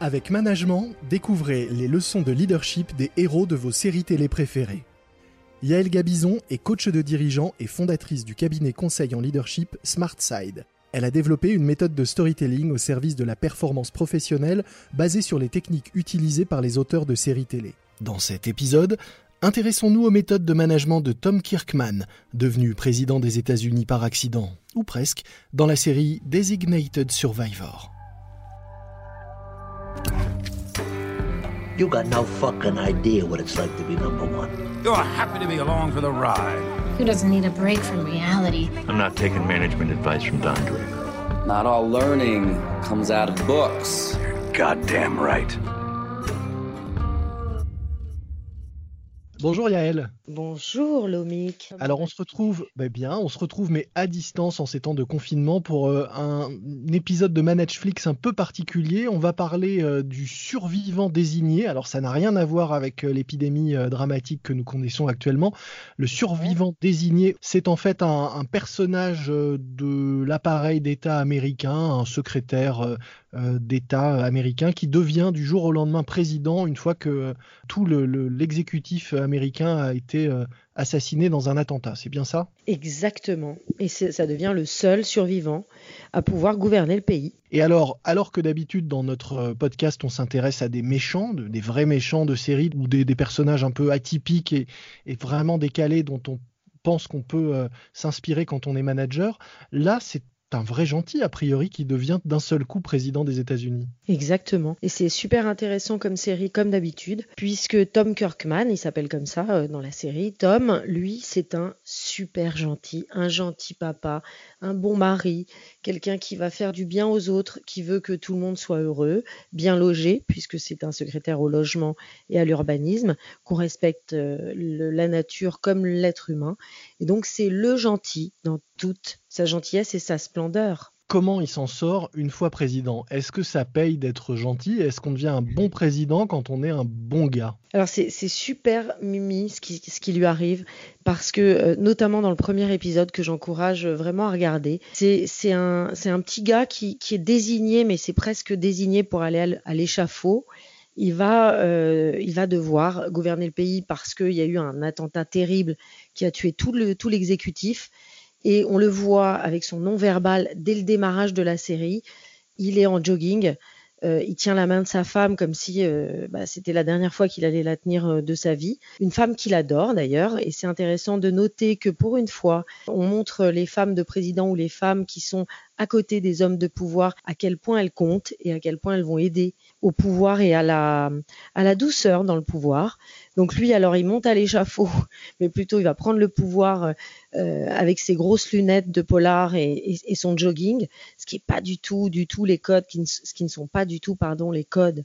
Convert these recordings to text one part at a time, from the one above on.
Avec Management, découvrez les leçons de leadership des héros de vos séries télé préférées. Yael Gabizon est coach de dirigeants et fondatrice du cabinet conseil en leadership SmartSide. Elle a développé une méthode de storytelling au service de la performance professionnelle basée sur les techniques utilisées par les auteurs de séries télé. Dans cet épisode, intéressons-nous aux méthodes de management de Tom Kirkman, devenu président des États-Unis par accident, ou presque, dans la série Designated Survivor. You got no fucking idea what it's like to be number one. You're happy to be along for the ride. Who doesn't need a break from reality? I'm not taking management advice from Don Draper. Not all learning comes out of books. You're goddamn right. Bonjour Yael. Bonjour Lomik. Alors on se retrouve, bah bien, on se retrouve mais à distance en ces temps de confinement pour euh, un, épisode de Manageflix un peu particulier. On va parler euh, du survivant désigné. Alors ça n'a rien à voir avec euh, l'épidémie dramatique que nous connaissons actuellement. Le survivant désigné, c'est en fait un, un personnage de l'appareil d'État américain, un secrétaire d'État américain qui devient du jour au lendemain président une fois que tout l'exécutif le, américain a été euh, assassiné dans un attentat. C'est bien ça? Exactement. Et ça devient le seul survivant à pouvoir gouverner le pays. Et alors, alors que d'habitude dans notre euh, podcast on s'intéresse à des méchants, des vrais méchants de série ou des, personnages un peu atypiques et, vraiment décalés dont on pense qu'on peut euh, s'inspirer quand on est manager, là c'est un vrai gentil, a priori, qui devient d'un seul coup président des États-Unis. Exactement. Et c'est super intéressant comme série, comme d'habitude, puisque Tom Kirkman, il s'appelle comme ça euh, dans la série, Tom, lui, c'est un super gentil, un gentil papa, un bon mari, quelqu'un qui va faire du bien aux autres, qui veut que tout le monde soit heureux, bien logé, puisque c'est un secrétaire au logement et à l'urbanisme, qu'on respecte euh, la nature comme l'être humain. Et donc c'est le gentil dans toute sa gentillesse et sa splendeur. Comment il s'en sort une fois président? Est-ce que ça paye d'être gentil? Est-ce qu'on devient un bon président quand on est un bon gars? Alors c'est super mimi ce qui, ce qui, lui arrive parce que euh, notamment dans le premier épisode que j'encourage vraiment à regarder, c'est un, un petit gars qui, qui est désigné, mais c'est presque désigné pour aller à l'échafaud il va, euh, il va devoir gouverner le pays parce qu'il y a eu un attentat terrible qui a tué tout l'exécutif. et on le voit avec son nom verbal dès le démarrage de la série. Il est en jogging. Euh, il tient la main de sa femme comme si euh, bah, c'était la dernière fois qu'il allait la tenir de sa vie. Une femme qu'il adore d'ailleurs. Et c'est intéressant de noter que pour une fois, on montre les femmes de président ou les femmes qui sont à côté des hommes de pouvoir, à quel point elles comptent et à quel point elles vont aider au pouvoir et à la, à la douceur dans le pouvoir. Donc lui, alors il monte à l'échafaud, mais plutôt il va prendre le pouvoir euh, avec ses grosses lunettes de polar et, son jogging, ce qui est pas du tout, du tout les codes, ne, ce qui ne sont pas du tout, pardon, les codes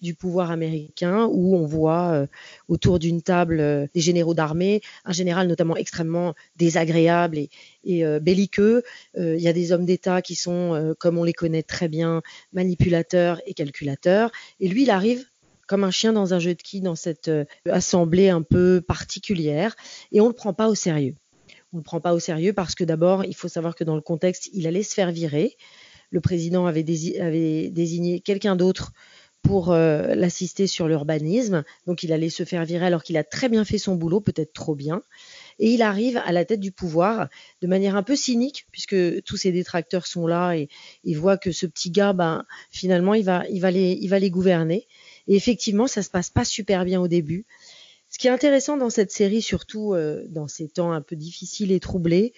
du pouvoir américain où on voit euh, autour d'une table euh, des généraux d'armée, un général notamment extrêmement désagréable et, euh, belliqueux. Il y a des hommes d'État qui sont, comme on les connaît très bien, manipulateurs et calculateurs. Et lui, il arrive comme un chien dans un jeu de quilles dans cette assemblée un peu particulière et on ne le prend pas au sérieux. On ne le prend pas au sérieux parce que d'abord, il faut savoir que dans le contexte, il allait se faire virer. Le président avait désigné quelqu'un d'autre pour euh, l'assister sur l'urbanisme. Donc il allait se faire virer alors qu'il a très bien fait son boulot, peut-être trop bien. Et il arrive à la tête du pouvoir de manière un peu cynique, puisque tous ses détracteurs sont là et il voit que ce petit gars, ben, finalement, il va, il, va les, il va les gouverner. Et effectivement, ça se passe pas super bien au début. Ce qui est intéressant dans cette série, surtout euh, dans ces temps un peu difficiles et troublés,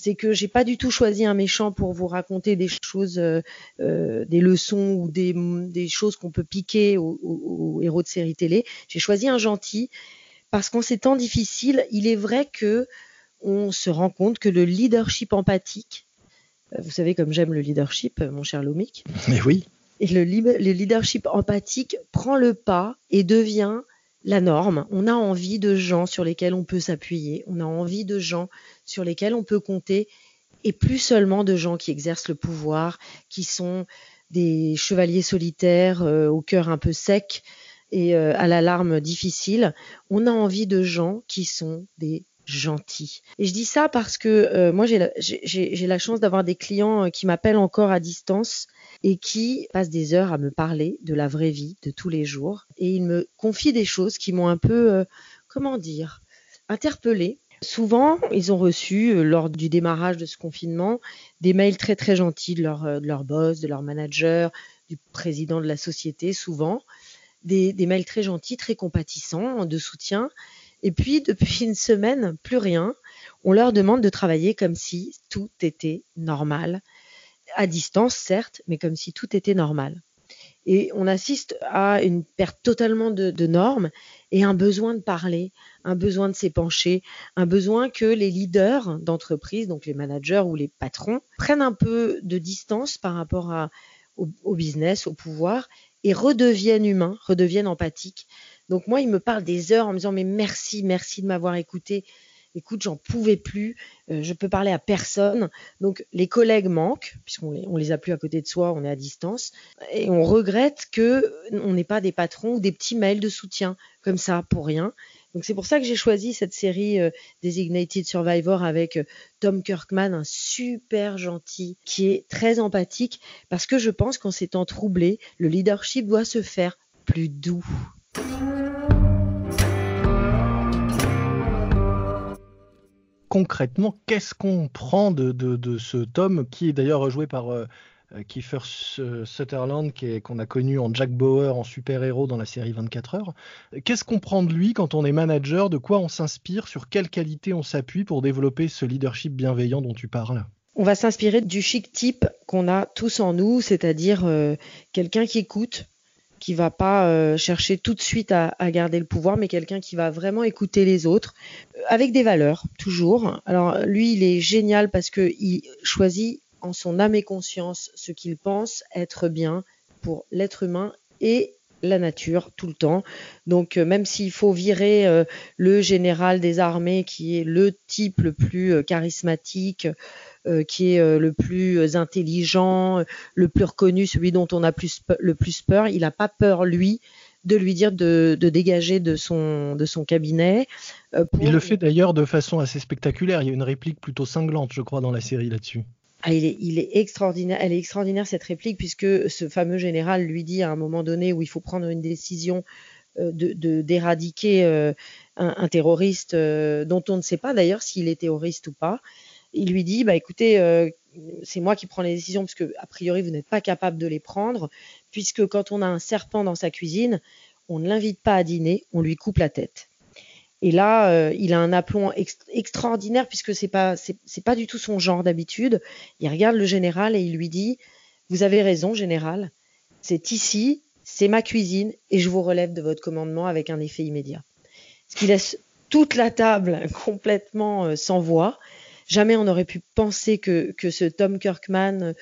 c'est que j'ai pas du tout choisi un méchant pour vous raconter des choses, euh, euh, des leçons ou des, des choses qu'on peut piquer aux, héros de séries télé. J'ai choisi un gentil parce qu'en ces temps difficiles, il est vrai que on se rend compte que le leadership empathique, euh, vous savez comme j'aime le leadership, mon cher Lomik. Mais oui. Et le, le leadership empathique prend le pas et devient la norme. On a envie de gens sur lesquels on peut s'appuyer. On a envie de gens sur lesquels on peut compter et plus seulement de gens qui exercent le pouvoir, qui sont des chevaliers solitaires euh, au cœur un peu sec et euh, à l'alarme difficile. On a envie de gens qui sont des gentil. Et je dis ça parce que euh, moi, j'ai la, chance d'avoir des clients euh, qui m'appellent encore à distance et qui passent des heures à me parler de la vraie vie, de tous les jours. Et ils me confient des choses qui m'ont un peu, euh, comment dire, interpellée. Souvent, ils ont reçu, lors du démarrage de ce confinement, des mails très très gentils de leur, de leur boss, de leur manager, du président de la société, souvent. Des mails très gentils, très compatissants, de soutien. Et puis, depuis une semaine, plus rien. On leur demande de travailler comme si tout était normal. À distance, certes, mais comme si tout était normal. Et on assiste à une perte totalement de, normes et un besoin de parler, un besoin de s'épancher, un besoin que les leaders d'entreprise, donc les managers ou les patrons, prennent un peu de distance par rapport au business, au pouvoir, et redeviennent humains, redeviennent empathiques. Donc moi, il me parle des heures en me disant mais merci, merci de m'avoir écouté. Écoute, j'en pouvais plus, euh, je peux parler à personne. Donc les collègues manquent, puisqu'on les, les a plus à côté de soi, on est à distance, et on regrette que on n'ait pas des patrons ou des petits mails de soutien comme ça pour rien. Donc c'est pour ça que j'ai choisi cette série euh, Designated Survivor avec euh, Tom Kirkman, un super gentil qui est très empathique, parce que je pense qu'en ces temps troublés, le leadership doit se faire plus doux. Concrètement, qu'est-ce qu'on prend de, ce Tom, qui est d'ailleurs joué par euh, euh, Kiefer Sutherland, qu'on a connu en Jack Bauer, en super-héros dans la série 24 heures. Qu'est-ce qu'on prend de lui quand on est manager? De quoi on s'inspire? Sur quelles qualités on s'appuie pour développer ce leadership bienveillant dont tu parles? On va s'inspirer du chic type qu'on a tous en nous, c'est-à-dire euh, quelqu'un qui écoute, qui va pas euh, chercher tout de suite à, garder le pouvoir, mais quelqu'un qui va vraiment écouter les autres, euh, avec des valeurs, toujours. Alors lui, il est génial parce que il choisit en son âme et conscience ce qu'il pense être bien pour l'être humain et la nature tout le temps. Donc euh, même s'il faut virer le général des armées qui est le type le plus charismatique, euh, qui est euh, le plus intelligent, le plus reconnu, celui dont on a plus le plus peur, il n'a pas peur lui de lui dire de, de dégager de son de son cabinet. euh, pour- Il le fait d'ailleurs de façon assez spectaculaire. Il y a une réplique plutôt cinglante, je crois, dans la série là-dessus. Ah, il, est, il est extraordinaire. Elle est extraordinaire cette réplique puisque ce fameux général lui dit à un moment donné où il faut prendre une décision de de- d'éradiquer euh, un, un terroriste euh, dont on ne sait pas d'ailleurs s'il est terroriste ou pas. Il lui dit bah écoutez euh, c'est moi qui prends les décisions parce que a priori vous n'êtes pas capable de les prendre puisque quand on a un serpent dans sa cuisine on ne l'invite pas à dîner on lui coupe la tête. Et là, euh, il a un aplomb ex- extraordinaire puisque c'est pas c'est pas du tout son genre d'habitude. Il regarde le général et il lui dit Vous avez raison, général. C'est ici, c'est ma cuisine et je vous relève de votre commandement avec un effet immédiat. Ce qui laisse toute la table complètement euh, sans voix. Jamais on n'aurait pu penser que, ce Tom Kirkman, euh,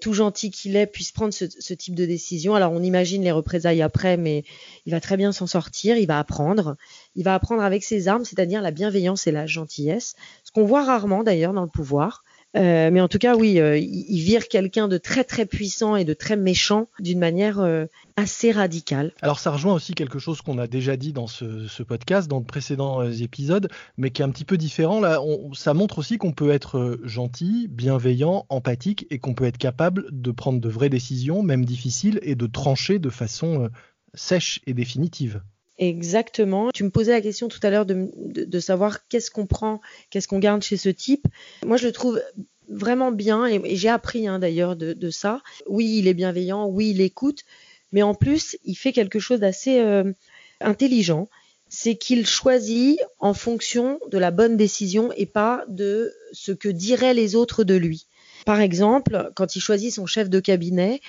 tout gentil qu'il est, puisse prendre ce type de décision. Alors on imagine les représailles après, mais il va très bien s'en sortir, il va apprendre. Il va apprendre avec ses armes, c'est-à-dire la bienveillance et la gentillesse, ce qu'on voit rarement d'ailleurs dans le pouvoir. Euh, mais en tout cas, oui, euh, il, vire quelqu'un de très très puissant et de très méchant d'une manière euh, assez radicale. Alors ça rejoint aussi quelque chose qu'on a déjà dit dans ce, podcast, dans de précédents euh, épisodes, mais qui est un petit peu différent. Là, ça montre aussi qu'on peut être gentil, bienveillant, empathique, et qu'on peut être capable de prendre de vraies décisions, même difficiles, et de trancher de façon sèche et définitive. Exactement. Tu me posais la question tout à l'heure de, savoir qu'est-ce qu'on prend, qu'est-ce qu'on garde chez ce type. Moi, je le trouve vraiment bien et, j'ai appris hein, d'ailleurs de, de ça. Oui, il est bienveillant, oui, il écoute, mais en plus, il fait quelque chose d'assez euh, intelligent. C'est qu'il choisit en fonction de la bonne décision et pas de ce que diraient les autres de lui. Par exemple, quand il choisit son chef de cabinet,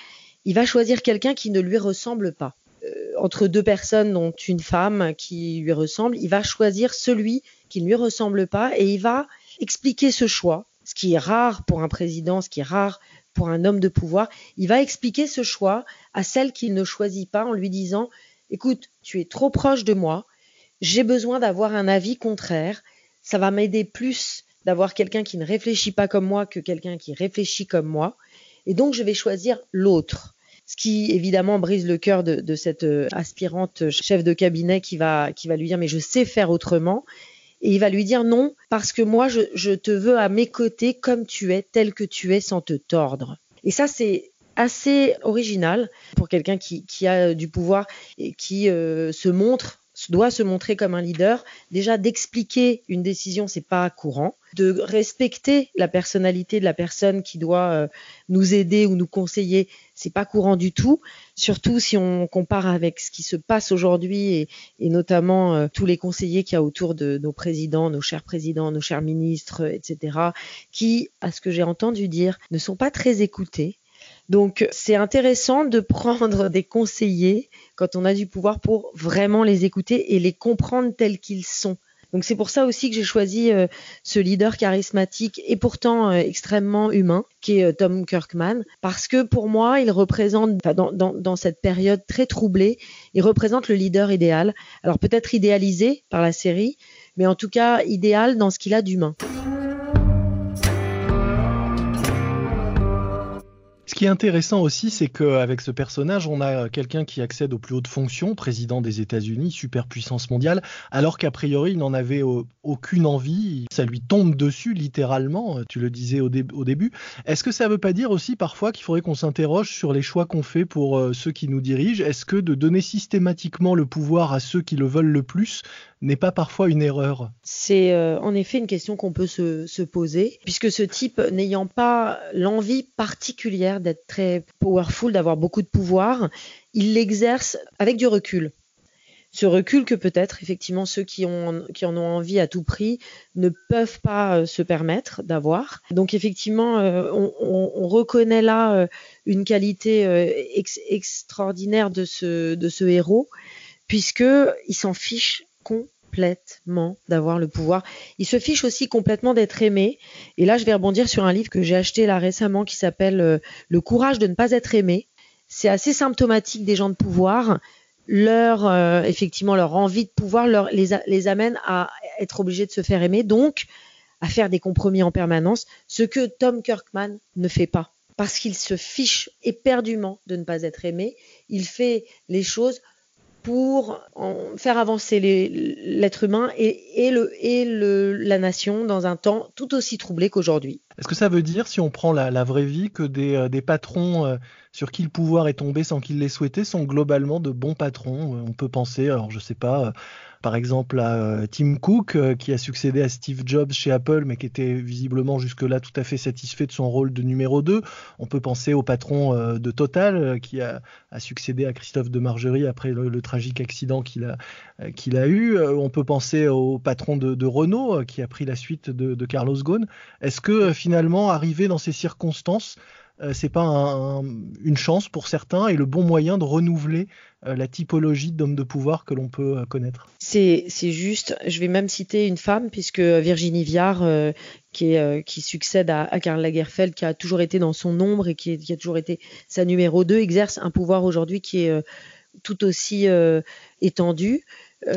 il va choisir quelqu'un qui ne lui ressemble pas entre deux personnes, dont une femme qui lui ressemble, il va choisir celui qui ne lui ressemble pas et il va expliquer ce choix, ce qui est rare pour un président, ce qui est rare pour un homme de pouvoir. Il va expliquer ce choix à celle qu'il ne choisit pas en lui disant Écoute, tu es trop proche de moi, j'ai besoin d'avoir un avis contraire, ça va m'aider plus d'avoir quelqu'un qui ne réfléchit pas comme moi que quelqu'un qui réfléchit comme moi, et donc je vais choisir l'autre ce qui évidemment brise le cœur de, cette euh, aspirante chef de cabinet qui va, lui dire mais je sais faire autrement. Et il va lui dire non, parce que moi, je, te veux à mes côtés comme tu es, tel que tu es, sans te tordre. Et ça, c'est assez original pour quelqu'un qui, qui, a du pouvoir et qui euh, se montre doit se montrer comme un leader. Déjà, d'expliquer une décision, c'est pas courant. De respecter la personnalité de la personne qui doit euh, nous aider ou nous conseiller, c'est pas courant du tout. Surtout si on compare avec ce qui se passe aujourd'hui et, notamment euh, tous les conseillers qu'il y a autour de nos présidents, nos chers présidents, nos chers ministres, etc., qui, à ce que j'ai entendu dire, ne sont pas très écoutés. Donc, c'est intéressant de prendre des conseillers quand on a du pouvoir pour vraiment les écouter et les comprendre tels qu'ils sont. Donc c'est pour ça aussi que j'ai choisi euh, ce leader charismatique et pourtant euh, extrêmement humain, qui est euh, Tom Kirkman, parce que pour moi, il représente, dans, dans, dans, cette période très troublée, il représente le leader idéal. Alors peut-être idéalisé par la série, mais en tout cas idéal dans ce qu'il a d'humain. Qui est intéressant aussi, c'est qu'avec ce personnage, on a quelqu'un qui accède aux plus hautes fonctions, président des États-Unis, superpuissance mondiale, alors qu'a priori, il n'en avait aucune envie. Ça lui tombe dessus, littéralement, tu le disais au, début. Est-ce que ça ne veut pas dire aussi parfois qu'il faudrait qu'on s'interroge sur les choix qu'on fait pour euh, ceux qui nous dirigent? Est-ce que de donner systématiquement le pouvoir à ceux qui le veulent le plus n'est pas parfois une erreur? C'est euh, en effet une question qu'on peut se, se, poser, puisque ce type n'ayant pas l'envie particulière d'être très powerful, d'avoir beaucoup de pouvoir, il l'exerce avec du recul. Ce recul que peut-être effectivement ceux qui, en ont envie à tout prix ne peuvent pas euh, se permettre d'avoir. Donc effectivement, euh, on, on, on, reconnaît là une qualité ex extraordinaire de ce, de ce héros, puisque il s'en fiche complètement d'avoir le pouvoir. Il se fiche aussi complètement d'être aimé. Et là, je vais rebondir sur un livre que j'ai acheté là récemment qui s'appelle euh, Le courage de ne pas être aimé. C'est assez symptomatique des gens de pouvoir. Leur, euh, effectivement, leur envie de pouvoir les amène à être obligés de se faire aimer, donc à faire des compromis en permanence, ce que Tom Kirkman ne fait pas. Parce qu'il se fiche éperdument de ne pas être aimé, il fait les choses pour faire avancer l'être humain et, la nation dans un temps tout aussi troublé qu'aujourd'hui. Est-ce que ça veut dire, si on prend la, vraie vie, que des, euh, patrons euh, sur qui le pouvoir est tombé sans qu'ils l'aient souhaité sont globalement de bons patrons On peut penser, alors je sais pas, par exemple à euh, Tim Cook, euh, qui a succédé à Steve Jobs chez Apple, mais qui était visiblement jusque-là tout à fait satisfait de son rôle de numéro 2. On peut penser au patron euh, de Total, qui a, succédé à Christophe de Margerie après le, tragique accident qu'il a, qu'il a eu. On peut penser au patron de, Renault, qui a pris la suite de, de Carlos Ghosn. Est-ce que finalement, arrivé dans ces circonstances, euh, c'est pas un, une chance pour certains et le bon moyen de renouveler euh, la typologie d'hommes de pouvoir que l'on peut euh, connaître. C'est juste, je vais même citer une femme, puisque Virginie Viard, qui, est, qui, succède à, à, Karl Lagerfeld, qui a toujours été dans son ombre et qui, qui a toujours été sa numéro 2, exerce un pouvoir aujourd'hui qui est tout aussi étendu.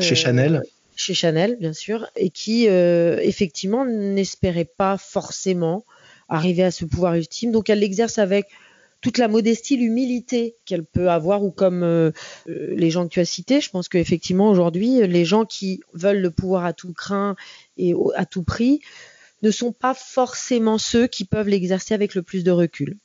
Chez Chanel Chez Chanel, bien sûr, et qui, effectivement, n'espérait pas forcément arriver à ce pouvoir ultime. Donc elle l'exerce avec toute la modestie, l'humilité qu'elle peut avoir, ou comme euh, euh, les gens que tu as cités, je pense qu'effectivement aujourd'hui, les gens qui veulent le pouvoir à tout craint et à tout prix ne sont pas forcément ceux qui peuvent l'exercer avec le plus de recul.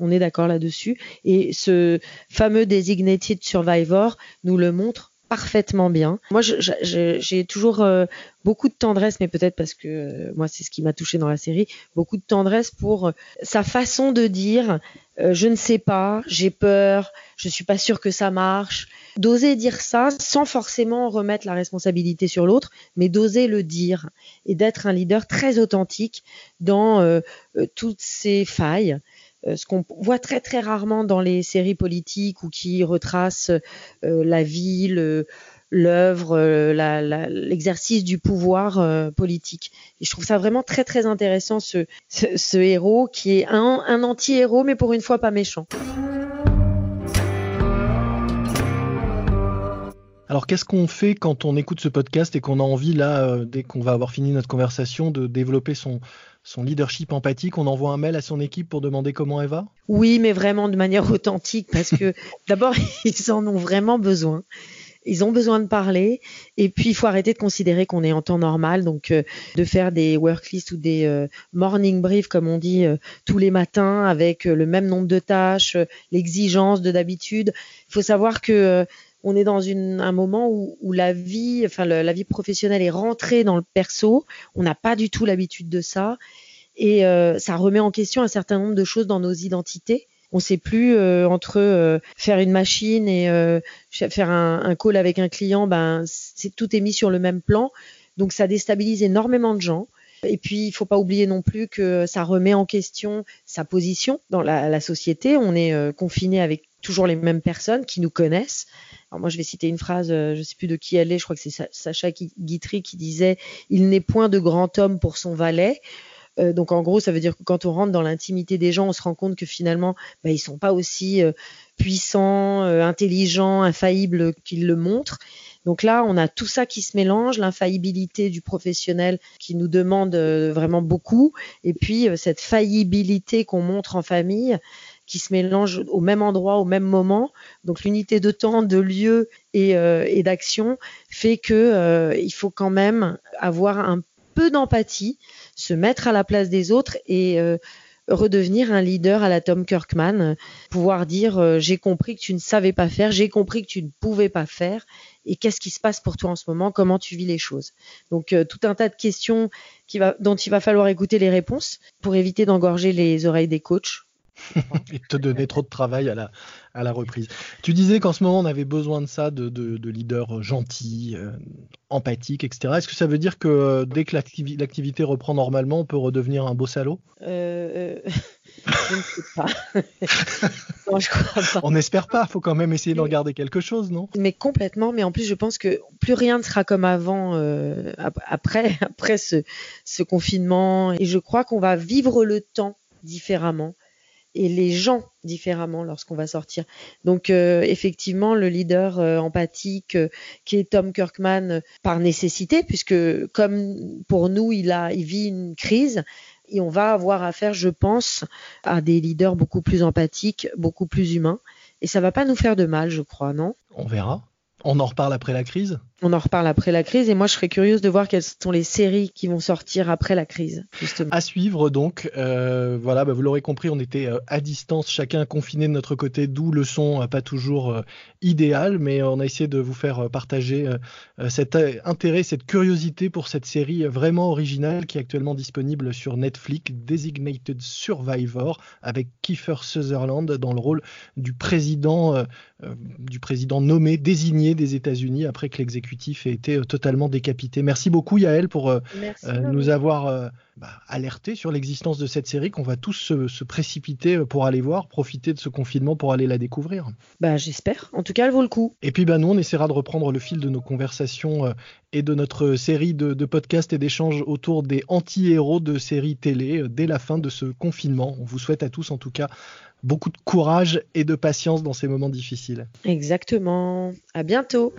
On est d'accord là-dessus. Et ce fameux Designated Survivor nous le montre parfaitement bien. Moi, j'ai toujours euh, beaucoup de tendresse, mais peut-être parce que euh, moi, c'est ce qui m'a touché dans la série, beaucoup de tendresse pour euh, sa façon de dire je ne sais pas, j'ai peur, je suis pas sûr que ça marche. D'oser dire ça sans forcément remettre la responsabilité sur l'autre, mais d'oser le dire et d'être un leader très authentique dans toutes ses failles. Euh, ce qu'on voit très très rarement dans les séries politiques ou qui retracent euh, la vie, l'œuvre, euh, l'exercice du pouvoir politique. Et je trouve ça vraiment très très intéressant ce, héros qui est un anti-héros mais pour une fois pas méchant. Alors qu'est-ce qu'on fait quand on écoute ce podcast et qu'on a envie là, dès qu'on va avoir fini notre conversation, de développer son, son leadership empathique, on envoie un mail à son équipe pour demander comment elle va? Oui, mais vraiment de manière authentique, parce que d'abord, ils en ont vraiment besoin. ils ont besoin de parler. Et puis, il faut arrêter de considérer qu'on est en temps normal, donc euh, de faire des worklists ou des euh, morning briefs, comme on dit, tous les matins, avec le même nombre de tâches, l'exigence de d'habitude. Il faut savoir que on est dans un moment où, la vie, enfin la vie professionnelle est rentrée dans le perso. On n'a pas du tout l'habitude de ça, et ça remet en question un certain nombre de choses dans nos identités on sait plus euh, entre euh, faire une machine et euh, faire un, call avec un client, ben tout est mis sur le même plan. Donc ça déstabilise énormément de gens. Et puis il faut pas oublier non plus que ça remet en question sa position dans la, société. On est confiné avec toujours les mêmes personnes qui nous connaissent. Alors moi, je vais citer une phrase, je sais plus de qui elle est, je crois que c'est Sacha Guitry qui disait Il n'est point de grand homme pour son valet. Euh, donc en gros, ça veut dire que quand on rentre dans l'intimité des gens, on se rend compte que finalement, bah, ils sont pas aussi euh, puissants, euh, intelligents, infaillibles qu'ils le montrent. Donc là, on a tout ça qui se mélange, l'infaillibilité du professionnel qui nous demande vraiment beaucoup, et puis cette faillibilité qu'on montre en famille qui se mélange au même endroit, au même moment. Donc l'unité de temps, de lieu et, et d'action fait que il faut quand même avoir un peu d'empathie se mettre à la place des autres et euh, redevenir un leader à la Tom Kirkman, pouvoir dire euh, j'ai compris que tu ne savais pas faire, j'ai compris que tu ne pouvais pas faire et qu'est-ce qui se passe pour toi en ce moment, comment tu vis les choses. Donc euh, tout un tas de questions dont il va falloir écouter les réponses pour éviter d'engorger les oreilles des coachs et te donner trop de travail à la, à la reprise. Tu disais qu'en ce moment, on avait besoin de ça, de, de, leaders gentils, euh, empathiques, etc. Est-ce que ça veut dire que euh, dès que l'activité reprend normalement, on peut redevenir un beau salaud? Euh, Je ne sais pas. non, je crois pas. On n'espère pas, il faut quand même essayer d'en garder quelque chose, non? Mais complètement, mais en plus, je pense que plus rien ne sera comme avant après, après ce, ce confinement. Et je crois qu'on va vivre le temps différemment et les gens différemment lorsqu'on va sortir. Donc euh, effectivement, le leader euh, empathique euh, qui est Tom Kirkman par nécessité, puisque comme pour nous, il a, vit une crise. Et on va avoir affaire, je pense, à des leaders beaucoup plus empathiques, beaucoup plus humains. Et ça va pas nous faire de mal, je crois, non? On verra. On en reparle après la crise? On en reparle après la crise et moi je serais curieuse de voir quelles sont les séries qui vont sortir après la crise, justement. À suivre donc, euh, voilà, bah, vous l'aurez compris, on était euh, à distance, chacun confiné de notre côté, d'où le son pas toujours euh, idéal, mais on a essayé de vous faire partager cet intérêt, cette curiosité pour cette série vraiment originale qui est actuellement disponible sur Netflix, Designated Survivor, avec Kiefer Sutherland dans le rôle du président, du président nommé, désigné des États-Unis après que l'exécutif ait été euh, totalement décapité. Merci beaucoup Yael pour euh, euh, nous avoir bah, alerté sur l'existence de cette série qu'on va tous se, précipiter pour aller voir, profiter de ce confinement pour aller la découvrir. Bah, J'espère. En tout cas, elle vaut le coup. Et puis bah, nous, on essaiera de reprendre le fil de nos conversations et de notre série de, de podcasts et d'échanges autour des anti-héros de séries télé dès la fin de ce confinement. On vous souhaite à tous en tout cas beaucoup de courage et de patience dans ces moments difficiles. Exactement. À bientôt.